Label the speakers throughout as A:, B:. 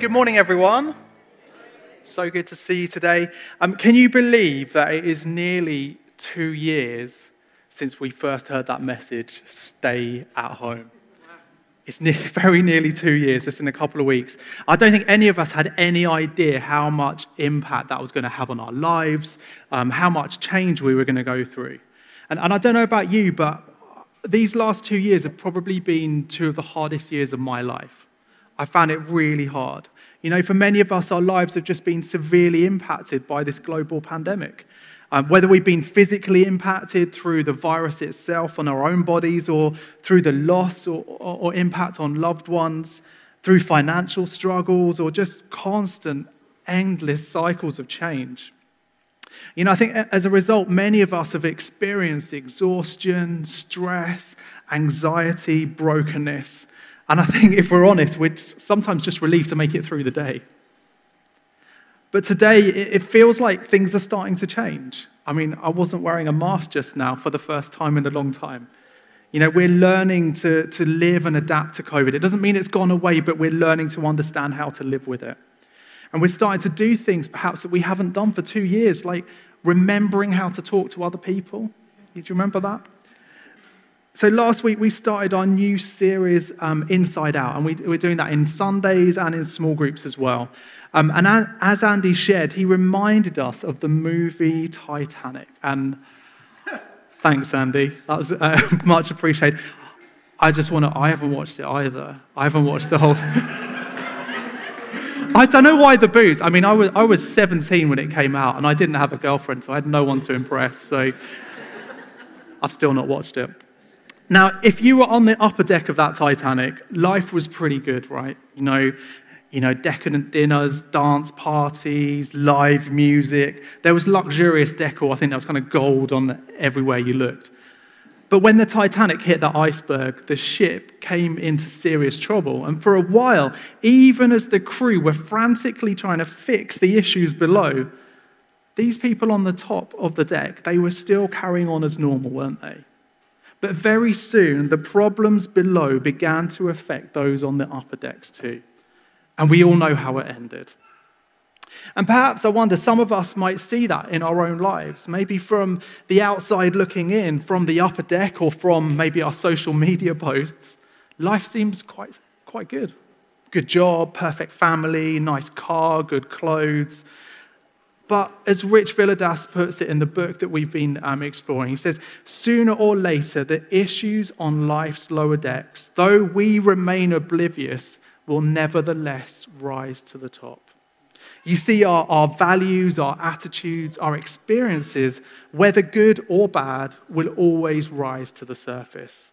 A: Good morning, everyone. So good to see you today. Um, can you believe that it is nearly two years since we first heard that message, stay at home? It's very nearly two years, just in a couple of weeks. I don't think any of us had any idea how much impact that was going to have on our lives, um, how much change we were going to go through. And, and I don't know about you, but these last two years have probably been two of the hardest years of my life. I found it really hard. You know, for many of us, our lives have just been severely impacted by this global pandemic. Um, whether we've been physically impacted through the virus itself on our own bodies or through the loss or, or, or impact on loved ones, through financial struggles or just constant, endless cycles of change. You know, I think as a result, many of us have experienced exhaustion, stress, anxiety, brokenness. And I think if we're honest, we're sometimes just relieved to make it through the day. But today, it feels like things are starting to change. I mean, I wasn't wearing a mask just now for the first time in a long time. You know, we're learning to, to live and adapt to COVID. It doesn't mean it's gone away, but we're learning to understand how to live with it. And we're starting to do things perhaps that we haven't done for two years, like remembering how to talk to other people. Do you remember that? So last week we started our new series, um, Inside Out, and we, are doing that in Sundays and in small groups as well. Um, and as, as Andy shared, he reminded us of the movie Titanic. And thanks, Andy. That was uh, much appreciated. I just want to, I haven't watched it either. I haven't watched the whole thing. I don't know why the booze. I mean, I was, I was 17 when it came out, and I didn't have a girlfriend, so I had no one to impress. So I've still not watched it. Now, if you were on the upper deck of that Titanic, life was pretty good, right? You know, you know, decadent dinners, dance parties, live music. There was luxurious decor. I think that was kind of gold on everywhere you looked. But when the Titanic hit the iceberg, the ship came into serious trouble. And for a while, even as the crew were frantically trying to fix the issues below, these people on the top of the deck, they were still carrying on as normal, weren't they? But very soon, the problems below began to affect those on the upper decks too. And we all know how it ended. And perhaps I wonder, some of us might see that in our own lives, maybe from the outside looking in, from the upper deck, or from maybe our social media posts. Life seems quite, quite good. Good job, perfect family, nice car, good clothes. But as Rich Villodas puts it in the book that we've been um, exploring, he says, sooner or later, the issues on life's lower decks, though we remain oblivious, will nevertheless rise to the top. You see, our, our values, our attitudes, our experiences, whether good or bad, will always rise to the surface.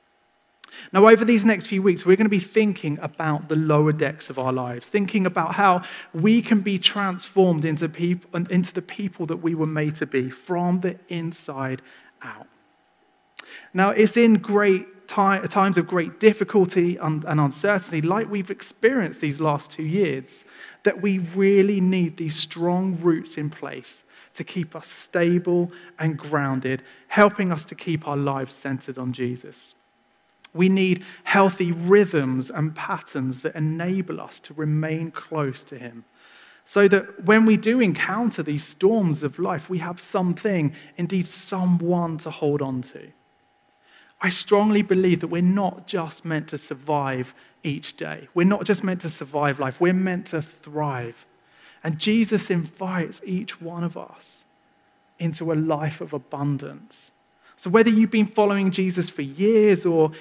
A: Now, over these next few weeks, we're going to be thinking about the lower decks of our lives, thinking about how we can be transformed into, people, into the people that we were made to be from the inside out. Now, it's in great time, times of great difficulty and, and uncertainty, like we've experienced these last two years, that we really need these strong roots in place to keep us stable and grounded, helping us to keep our lives centered on Jesus. We need healthy rhythms and patterns that enable us to remain close to Him. So that when we do encounter these storms of life, we have something, indeed, someone to hold on to. I strongly believe that we're not just meant to survive each day. We're not just meant to survive life, we're meant to thrive. And Jesus invites each one of us into a life of abundance. So, whether you've been following Jesus for years or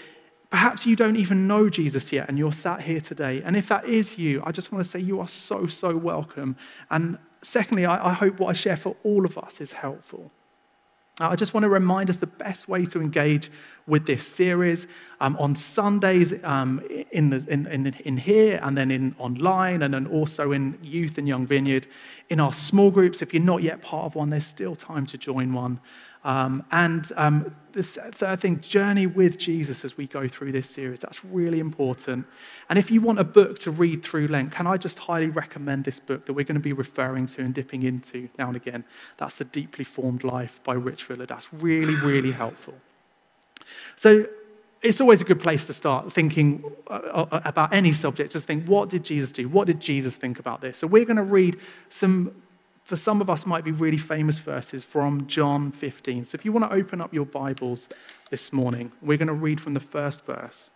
A: perhaps you don't even know Jesus yet and you're sat here today, and if that is you, I just want to say you are so, so welcome. And secondly, I, hope what I share for all of us is helpful. I just want to remind us the best way to engage with this series um, on Sundays um, in, the, in, in, in, here and then in online and then also in Youth and Young Vineyard. In our small groups, if you're not yet part of one, there's still time to join one. Um, and um, this third thing, journey with Jesus as we go through this series. That's really important. And if you want a book to read through Lent, can I just highly recommend this book that we're going to be referring to and dipping into now and again? That's The Deeply Formed Life by Rich Villa. That's really, really helpful. So it's always a good place to start thinking uh, uh, about any subject. Just think, what did Jesus do? What did Jesus think about this? So we're going to read some, for some of us, might be really famous verses from John 15. So if you want to open up your Bibles this morning, we're going to read from the first verse.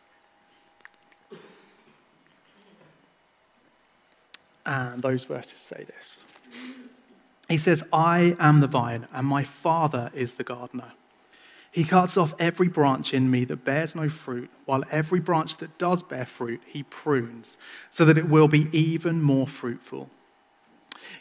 A: And those verses say this. He says, I am the vine, and my Father is the gardener. He cuts off every branch in me that bears no fruit, while every branch that does bear fruit, he prunes, so that it will be even more fruitful.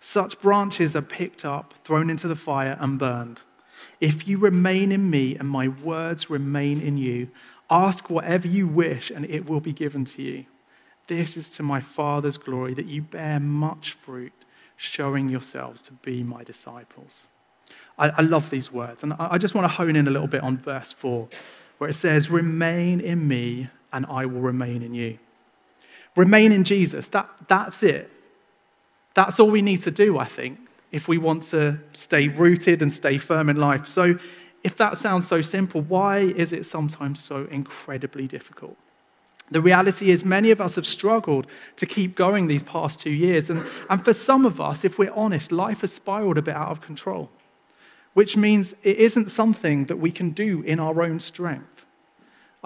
A: Such branches are picked up, thrown into the fire, and burned. If you remain in me and my words remain in you, ask whatever you wish, and it will be given to you. This is to my Father's glory that you bear much fruit, showing yourselves to be my disciples. I, I love these words. And I, I just want to hone in a little bit on verse 4, where it says, Remain in me, and I will remain in you. Remain in Jesus. That, that's it. That's all we need to do, I think, if we want to stay rooted and stay firm in life. So, if that sounds so simple, why is it sometimes so incredibly difficult? The reality is, many of us have struggled to keep going these past two years. And, and for some of us, if we're honest, life has spiraled a bit out of control which means it isn't something that we can do in our own strength.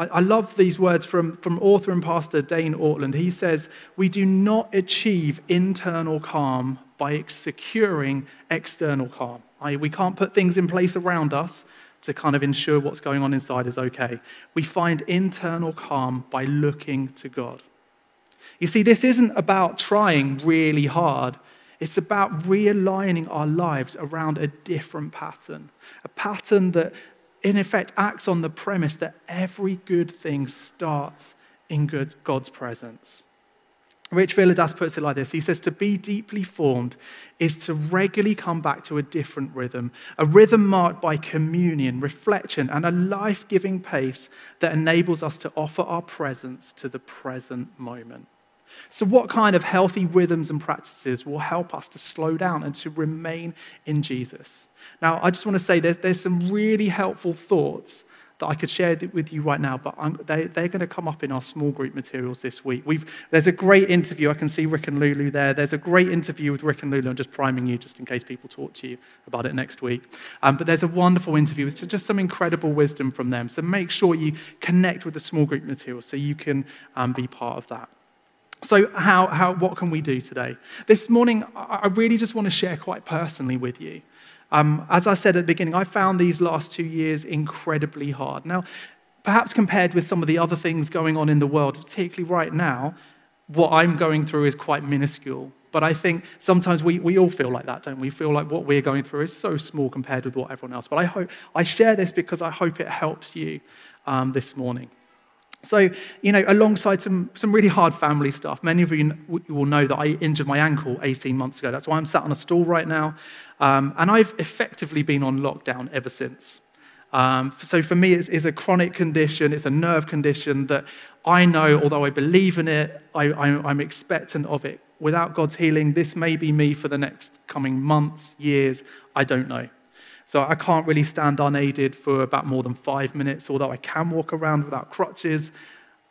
A: I, I love these words from, from author and pastor Dane Ortlund. He says, We do not achieve internal calm by securing external calm. I, we can't put things in place around us to kind of ensure what's going on inside is okay. We find internal calm by looking to God. You see, this isn't about trying really hard it's about realigning our lives around a different pattern, a pattern that, in effect, acts on the premise that every good thing starts in good, God's presence. Rich Villodas puts it like this He says, To be deeply formed is to regularly come back to a different rhythm, a rhythm marked by communion, reflection, and a life giving pace that enables us to offer our presence to the present moment. So, what kind of healthy rhythms and practices will help us to slow down and to remain in Jesus? Now, I just want to say there's, there's some really helpful thoughts that I could share with you right now, but they, they're going to come up in our small group materials this week. We've, there's a great interview. I can see Rick and Lulu there. There's a great interview with Rick and Lulu. I'm just priming you just in case people talk to you about it next week. Um, but there's a wonderful interview. It's just some incredible wisdom from them. So make sure you connect with the small group materials so you can um, be part of that. So, how, how, what can we do today? This morning, I really just want to share quite personally with you. Um, as I said at the beginning, I found these last two years incredibly hard. Now, perhaps compared with some of the other things going on in the world, particularly right now, what I'm going through is quite minuscule. But I think sometimes we, we all feel like that, don't we? We Feel like what we're going through is so small compared with what everyone else. But I hope I share this because I hope it helps you um, this morning. So, you know, alongside some, some really hard family stuff, many of you will know that I injured my ankle 18 months ago. That's why I'm sat on a stool right now. Um, and I've effectively been on lockdown ever since. Um, so for me, it's, it's, a chronic condition, it's a nerve condition that I know, although I believe in it, I, I, I'm expectant of it. Without God's healing, this may be me for the next coming months, years, I don't know. So I can't really stand unaided for about more than five minutes, although I can walk around without crutches.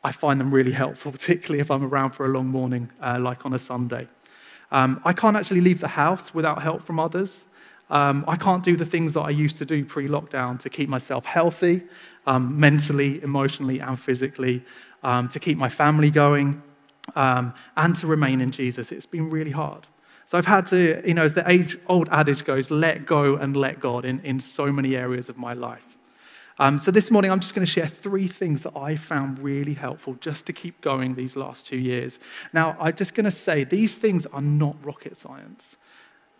A: I find them really helpful, particularly if I'm around for a long morning, uh, like on a Sunday. Um, I can't actually leave the house without help from others. Um, I can't do the things that I used to do pre lockdown to keep myself healthy, um, mentally, emotionally, and physically, um, to keep my family going, um, and to remain in Jesus. It's been really hard. So I've had to, you know, as the age, old adage goes, let go and let God in, in so many areas of my life. Um, so this morning, I'm just going to share three things that I found really helpful just to keep going these last two years. Now, I'm just going to say these things are not rocket science.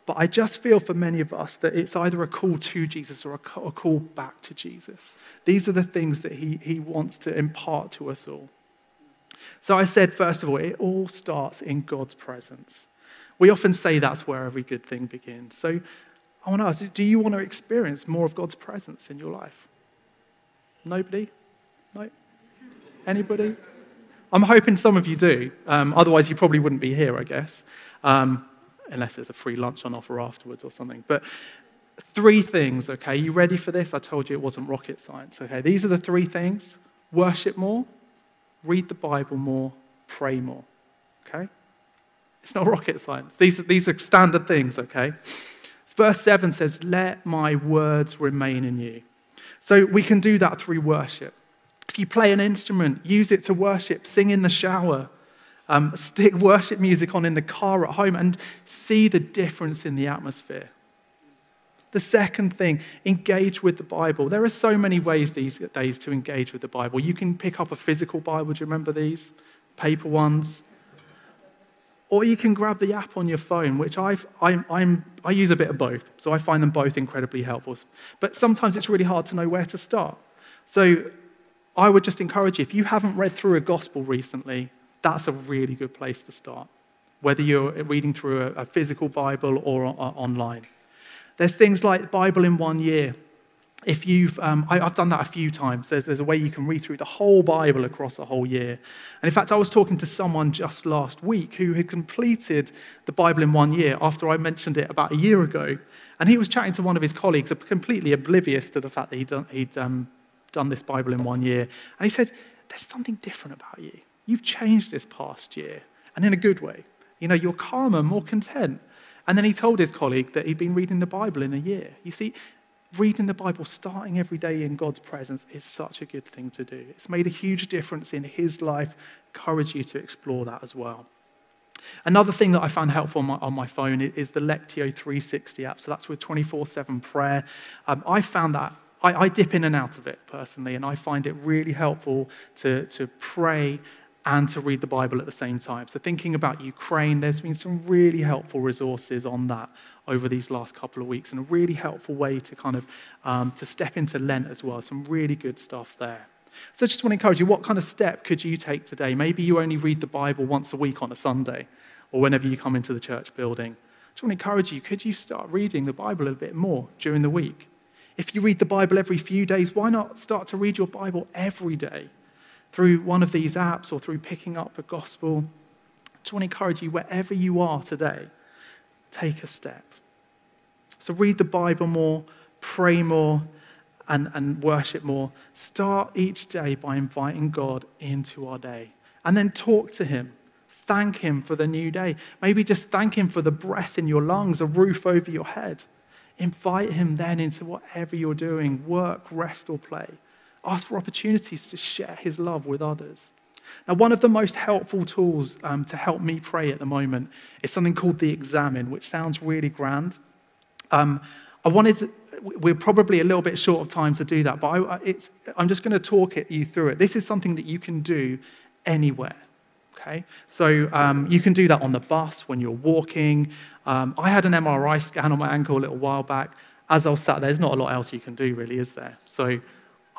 A: but I just feel for many of us that it's either a call to Jesus or a call back to Jesus. These are the things that he, he wants to impart to us all. So I said, first of all, it all starts in God's presence. We often say that's where every good thing begins. So I want to ask do you want to experience more of God's presence in your life? Nobody? No? Anybody? I'm hoping some of you do. Um, otherwise, you probably wouldn't be here, I guess, um, unless there's a free lunch on offer afterwards or something. But three things, okay? You ready for this? I told you it wasn't rocket science, okay? These are the three things worship more, read the Bible more, pray more, okay? It's not rocket science. These are, these are standard things, okay? Verse 7 says, Let my words remain in you. So we can do that through worship. If you play an instrument, use it to worship, sing in the shower, um, stick worship music on in the car at home, and see the difference in the atmosphere. The second thing, engage with the Bible. There are so many ways these days to engage with the Bible. You can pick up a physical Bible. Do you remember these? Paper ones. Or you can grab the app on your phone, which I'm, i use a bit of both. So I find them both incredibly helpful. But sometimes it's really hard to know where to start. So I would just encourage you if you haven't read through a gospel recently, that's a really good place to start, whether you're reading through a, physical Bible or online. There's things like Bible in one year if you've, um, I, have done that a few times. There's, there's a way you can read through the whole Bible across a whole year. And in fact, I was talking to someone just last week who had completed the Bible in one year after I mentioned it about a year ago. And he was chatting to one of his colleagues, completely oblivious to the fact that he'd done, he'd, um, done this Bible in one year. And he said, There's something different about you. You've changed this past year, and in a good way. You know, you're calmer, more content. And then he told his colleague that he'd been reading the Bible in a year. You see, reading the Bible, starting every day in God's presence, is such a good thing to do. It's made a huge difference in his life. Encourage you to explore that as well. Another thing that I found helpful on my, on my phone is the Lectio 360 app. So that's with 24 7 prayer. Um, I found that I, I, dip in and out of it personally, and I find it really helpful to, to pray and to read the Bible at the same time. So, thinking about Ukraine, there's been some really helpful resources on that over these last couple of weeks, and a really helpful way to kind of um, to step into Lent as well. Some really good stuff there. So, I just want to encourage you: what kind of step could you take today? Maybe you only read the Bible once a week on a Sunday, or whenever you come into the church building. I just want to encourage you: could you start reading the Bible a bit more during the week? If you read the Bible every few days, why not start to read your Bible every day? Through one of these apps or through picking up the gospel. I just want to encourage you, wherever you are today, take a step. So read the Bible more, pray more, and, and worship more. Start each day by inviting God into our day. And then talk to Him. Thank Him for the new day. Maybe just thank Him for the breath in your lungs, a roof over your head. Invite Him then into whatever you're doing work, rest, or play. Ask for opportunities to share his love with others. Now, one of the most helpful tools um, to help me pray at the moment is something called the Examen, which sounds really grand. Um, I wanted to, we're probably a little bit short of time to do that, but I, I'm just going to talk it, you through it. This is something that you can do anywhere. Okay, so um, you can do that on the bus when you're walking. Um, I had an MRI scan on my ankle a little while back. As I was sat there, there's not a lot else you can do, really, is there? So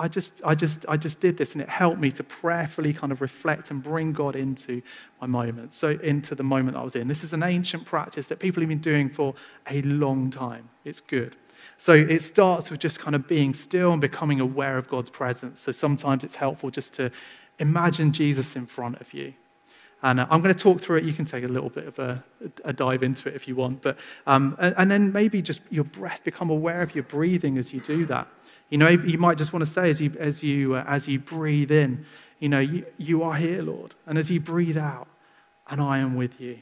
A: I just, I, just, I just did this and it helped me to prayerfully kind of reflect and bring God into my moment, so into the moment I was in. This is an ancient practice that people have been doing for a long time. It's good. So it starts with just kind of being still and becoming aware of God's presence. So sometimes it's helpful just to imagine Jesus in front of you. And uh, I'm going to talk through it. You can take a little bit of a, a dive into it if you want. But, um, and, and then maybe just your breath, become aware of your breathing as you do that. You know, you might just want to say as you, as you, uh, as you breathe in, you know, you, you are here, Lord. And as you breathe out, and I am with you.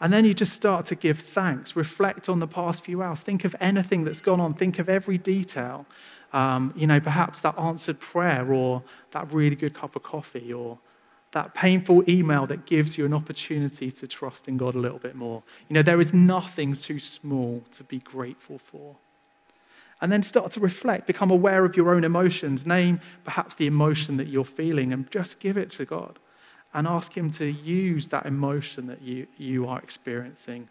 A: And then you just start to give thanks, reflect on the past few hours, think of anything that's gone on, think of every detail. Um, you know, perhaps that answered prayer or that really good cup of coffee or that painful email that gives you an opportunity to trust in God a little bit more. You know, there is nothing too small to be grateful for. And then start to reflect, become aware of your own emotions. Name perhaps the emotion that you're feeling and just give it to God and ask Him to use that emotion that you, you are experiencing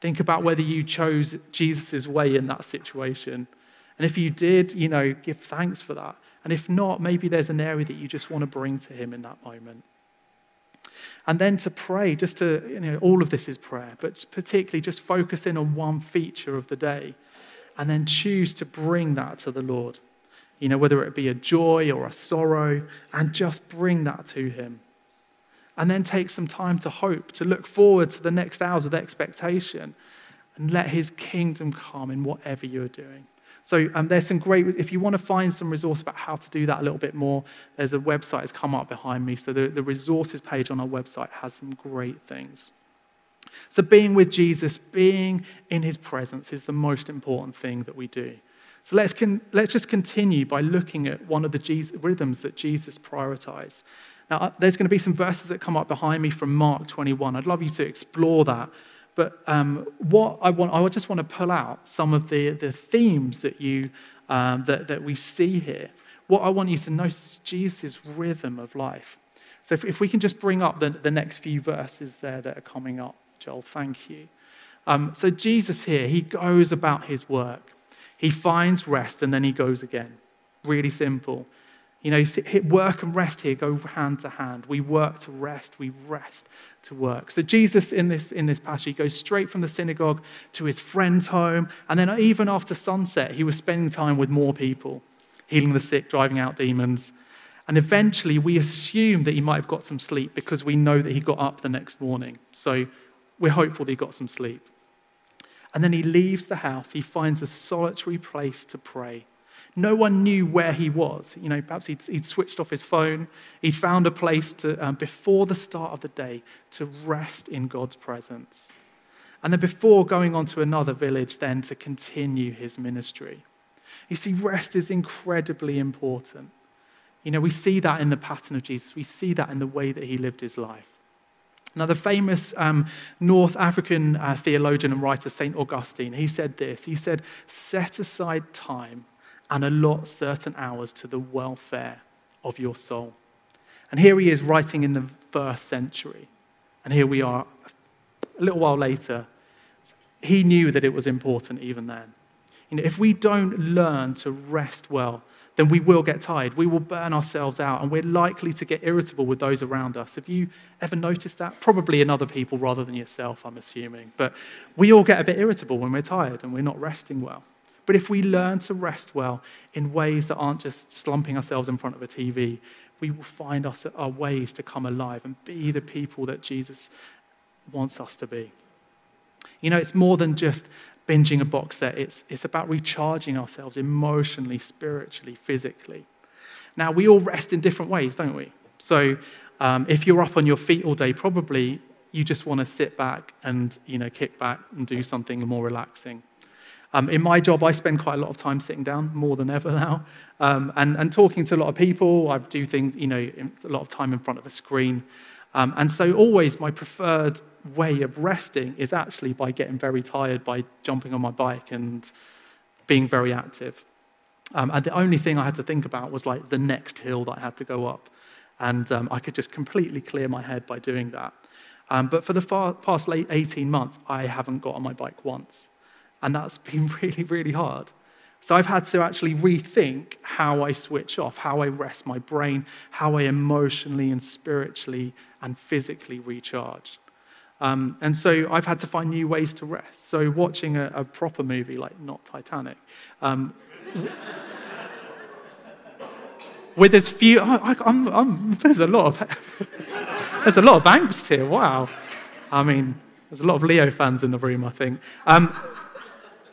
A: Think about whether you chose Jesus' way in that situation. And if you did, you know, give thanks for that. And if not, maybe there's an area that you just want to bring to Him in that moment. And then to pray, just to, you know, all of this is prayer, but particularly just focus in on one feature of the day and then choose to bring that to the Lord. You know, whether it be a joy or a sorrow, and just bring that to Him and then take some time to hope, to look forward to the next hours with expectation, and let His kingdom come in whatever you're doing. So um, there's some great, if you want to find some resource about how to do that a little bit more, there's a website that's come up behind me. So the, the resources page on our website has some great things. So being with Jesus, being in his presence is the most important thing that we do. So let's, con- let's just continue by looking at one of the Jesus, rhythms that Jesus prioritized. Now, uh, there's going to be some verses that come up behind me from Mark 21. I'd love you to explore that. But um, what I want, I just want to pull out some of the, the themes that, you, um, that, that we see here. What I want you to notice is Jesus' rhythm of life. So if, if we can just bring up the, the next few verses there that are coming up, Joel, thank you. Um, so Jesus here, he goes about his work. He finds rest and then he goes again. Really simple. You know, work and rest here go hand to hand. We work to rest, we rest to work. So Jesus in this, in this passage he goes straight from the synagogue to his friend's home, and then even after sunset, he was spending time with more people, healing the sick, driving out demons. And eventually, we assume that he might have got some sleep because we know that he got up the next morning. So we're hopeful that he got some sleep. And then he leaves the house. He finds a solitary place to pray. No one knew where he was. You know, perhaps he'd, he'd switched off his phone. He'd found a place to, um, before the start of the day to rest in God's presence. And then before going on to another village, then to continue his ministry. You see, rest is incredibly important. You know, we see that in the pattern of Jesus, we see that in the way that he lived his life. Now, the famous um, North African uh, theologian and writer, St. Augustine, he said this He said, Set aside time and allot certain hours to the welfare of your soul. And here he is writing in the first century. And here we are a little while later. He knew that it was important even then. You know, if we don't learn to rest well, then we will get tired. We will burn ourselves out, and we're likely to get irritable with those around us. Have you ever noticed that? Probably in other people rather than yourself, I'm assuming. But we all get a bit irritable when we're tired and we're not resting well. But if we learn to rest well in ways that aren't just slumping ourselves in front of a TV, we will find us, our ways to come alive and be the people that Jesus wants us to be. You know, it's more than just binging a box set, it's, it's about recharging ourselves emotionally, spiritually, physically. Now, we all rest in different ways, don't we? So, um, if you're up on your feet all day, probably you just want to sit back and you know kick back and do something more relaxing. Um, in my job, I spend quite a lot of time sitting down, more than ever now, um, and, and talking to a lot of people. I do things, you know, a lot of time in front of a screen. Um, and so, always my preferred way of resting is actually by getting very tired, by jumping on my bike and being very active. Um, and the only thing I had to think about was like the next hill that I had to go up. And um, I could just completely clear my head by doing that. Um, but for the far, past late 18 months, I haven't got on my bike once. And that's been really, really hard. So I've had to actually rethink how I switch off, how I rest my brain, how I emotionally and spiritually and physically recharge. Um, and so I've had to find new ways to rest. So watching a, a proper movie, like not Titanic, um, with as few, I, I'm, I'm, there's a lot of, there's a lot of angst here. Wow. I mean, there's a lot of Leo fans in the room, I think. Um,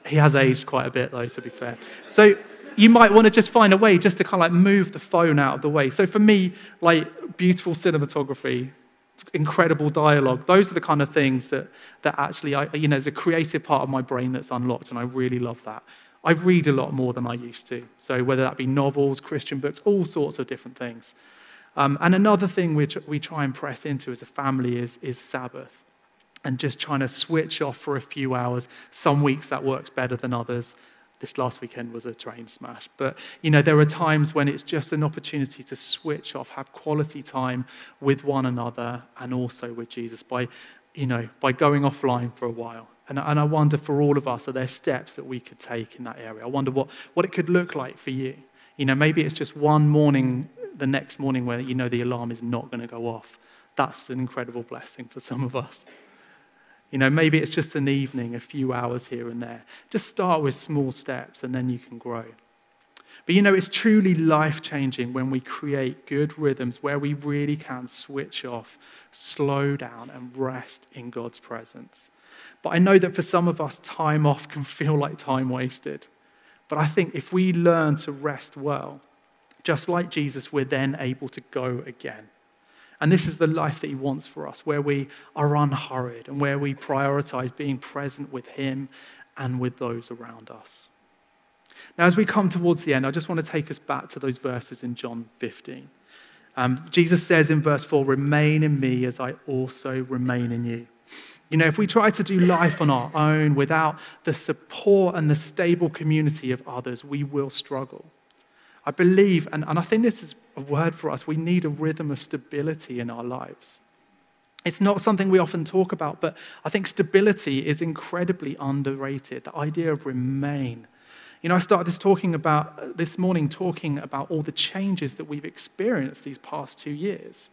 A: he has aged quite a bit, though, to be fair. So you might want to just find a way just to kind of like move the phone out of the way. So for me, like beautiful cinematography, incredible dialogue, those are the kind of things that, that actually, I, you know, there's a creative part of my brain that's unlocked, and I really love that. I read a lot more than I used to. So whether that be novels, Christian books, all sorts of different things. Um, and another thing which we try and press into as a family is, is Sabbath and just trying to switch off for a few hours. Some weeks that works better than others. This last weekend was a train smash. But, you know, there are times when it's just an opportunity to switch off, have quality time with one another and also with Jesus by, you know, by going offline for a while And, and I wonder for all of us, are there steps that we could take in that area? I wonder what, what it could look like for you. You know, maybe it's just one morning, the next morning, where you know the alarm is not going to go off. That's an incredible blessing for some of us. You know, maybe it's just an evening, a few hours here and there. Just start with small steps and then you can grow. But you know, it's truly life changing when we create good rhythms where we really can switch off, slow down, and rest in God's presence. But I know that for some of us, time off can feel like time wasted. But I think if we learn to rest well, just like Jesus, we're then able to go again. And this is the life that He wants for us, where we are unhurried and where we prioritize being present with Him and with those around us. Now, as we come towards the end, I just want to take us back to those verses in John 15. Um, Jesus says in verse 4, Remain in me as I also remain in you. You know, if we try to do life on our own without the support and the stable community of others, we will struggle. I believe, and, and I think this is a word for us, we need a rhythm of stability in our lives. It's not something we often talk about, but I think stability is incredibly underrated. The idea of remain. You know, I started this talking about this morning, talking about all the changes that we've experienced these past two years.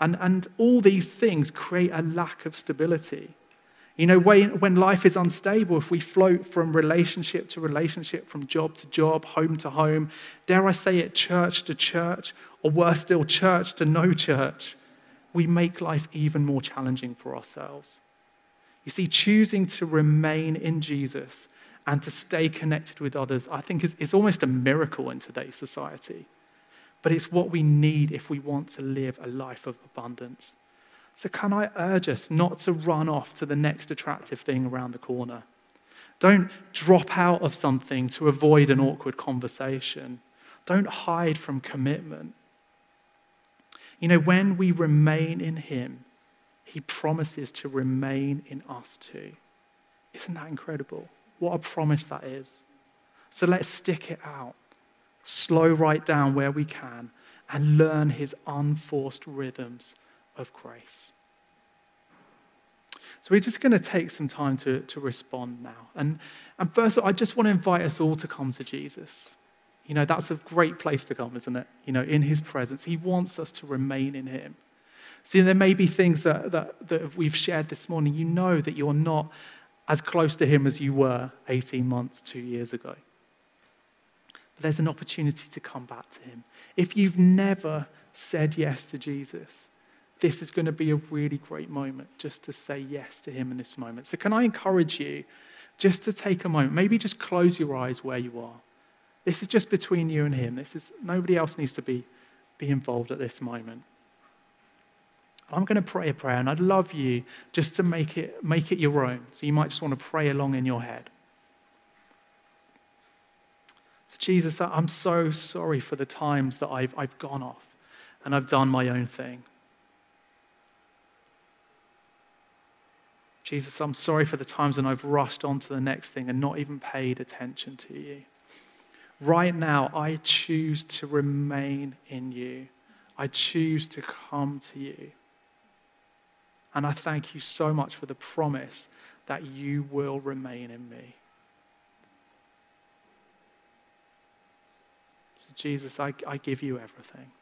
A: And, and all these things create a lack of stability. You know, when, life is unstable, if we float from relationship to relationship, from job to job, home to home, dare I say it, church to church, or worse still, church to no church, we make life even more challenging for ourselves. You see, choosing to remain in Jesus and to stay connected with others, I think is, is almost a miracle in today's society. But it's what we need if we want to live a life of abundance. So, can I urge us not to run off to the next attractive thing around the corner? Don't drop out of something to avoid an awkward conversation. Don't hide from commitment. You know, when we remain in Him, He promises to remain in us too. Isn't that incredible? What a promise that is. So let's stick it out, slow right down where we can, and learn His unforced rhythms of grace. So we're just going to take some time to, to respond now. And, and first, all, I just want to invite us all to come to Jesus. You know, that's a great place to come, isn't it? You know, in his presence. He wants us to remain in him. See, there may be things that, that, that we've shared this morning. You know that you're not as close to him as you were 18 months, two years ago. But there's an opportunity to come back to him. If you've never said yes to Jesus, this is going to be a really great moment just to say yes to Him in this moment. So, can I encourage you just to take a moment? Maybe just close your eyes where you are. This is just between you and Him. This is nobody else needs to be, be involved at this moment. I'm going to pray a prayer, and I'd love you just to make it, make it your own. So, you might just want to pray along in your head. So, Jesus, I'm so sorry for the times that I've, I've gone off and I've done my own thing. Jesus, I'm sorry for the times when I've rushed on to the next thing and not even paid attention to you. Right now, I choose to remain in you. I choose to come to you. And I thank you so much for the promise that you will remain in me. So, Jesus, I, I give you everything.